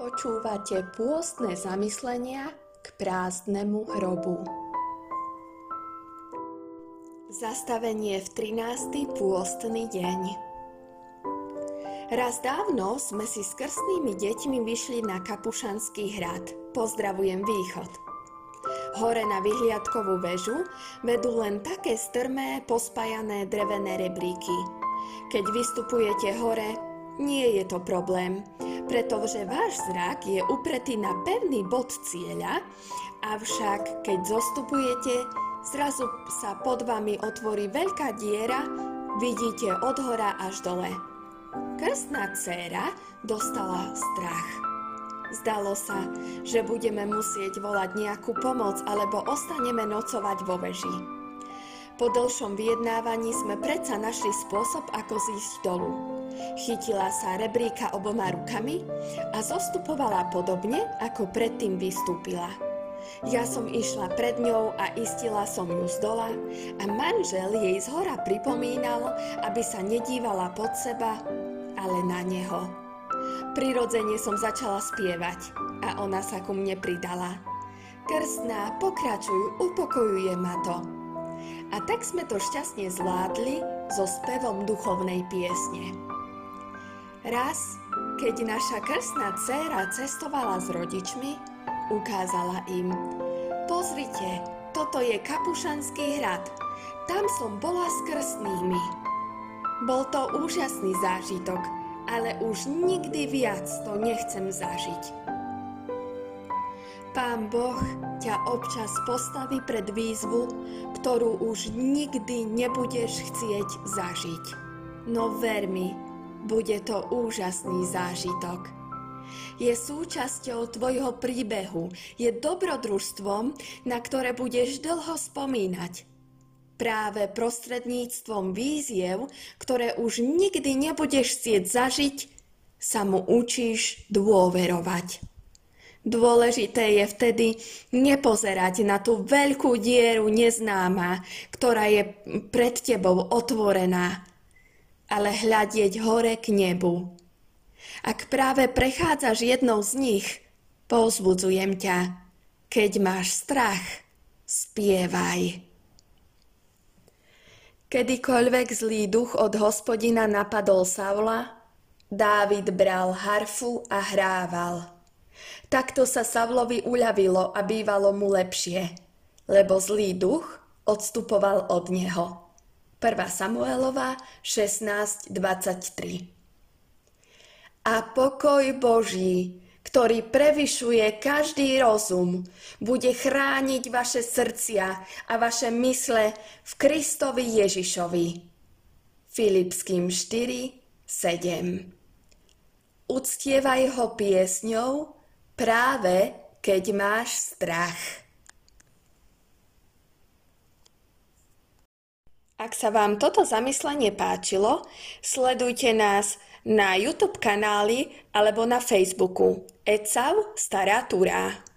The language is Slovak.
Počúvate pôstne zamyslenia k prázdnemu hrobu. Zastavenie v 13. pôstny deň. Raz dávno sme si s krstnými deťmi vyšli na Kapušanský hrad. Pozdravujem východ. Hore na vyhliadkovú väžu vedú len také strmé, pospajané drevené rebríky. Keď vystupujete hore, nie je to problém, pretože váš zrak je upretý na pevný bod cieľa, avšak keď zostupujete, zrazu sa pod vami otvorí veľká diera, vidíte od hora až dole. Krstná dcéra dostala strach. Zdalo sa, že budeme musieť volať nejakú pomoc alebo ostaneme nocovať vo veži. Po dlhšom vyjednávaní sme predsa našli spôsob, ako zísť dolu. Chytila sa rebríka oboma rukami a zostupovala podobne, ako predtým vystúpila. Ja som išla pred ňou a istila som ju z dola a manžel jej z hora pripomínal, aby sa nedívala pod seba, ale na neho. Prirodzene som začala spievať a ona sa ku mne pridala. Krstná, pokračuj, upokojuje ma to. A tak sme to šťastne zvládli so spevom duchovnej piesne. Raz, keď naša krstná dcéra cestovala s rodičmi, ukázala im. Pozrite, toto je Kapušanský hrad. Tam som bola s krstnými. Bol to úžasný zážitok – ale už nikdy viac to nechcem zažiť. Pán Boh ťa občas postaví pred výzvu, ktorú už nikdy nebudeš chcieť zažiť. No ver mi, bude to úžasný zážitok. Je súčasťou tvojho príbehu, je dobrodružstvom, na ktoré budeš dlho spomínať práve prostredníctvom víziev, ktoré už nikdy nebudeš chcieť zažiť, sa mu učíš dôverovať. Dôležité je vtedy nepozerať na tú veľkú dieru neznáma, ktorá je pred tebou otvorená, ale hľadieť hore k nebu. Ak práve prechádzaš jednou z nich, povzbudzujem ťa, keď máš strach, spievaj. Kedykoľvek zlý duch od hospodina napadol Saula, Dávid bral harfu a hrával. Takto sa Savlovi uľavilo a bývalo mu lepšie, lebo zlý duch odstupoval od neho. 1. Samuelova 16.23 A pokoj Boží, ktorý prevyšuje každý rozum, bude chrániť vaše srdcia a vaše mysle v Kristovi Ježišovi. Filipským 4, 7 Uctievaj ho piesňou práve keď máš strach. Ak sa vám toto zamyslenie páčilo, sledujte nás na YouTube kanáli alebo na Facebooku. Ecav Stará Túra.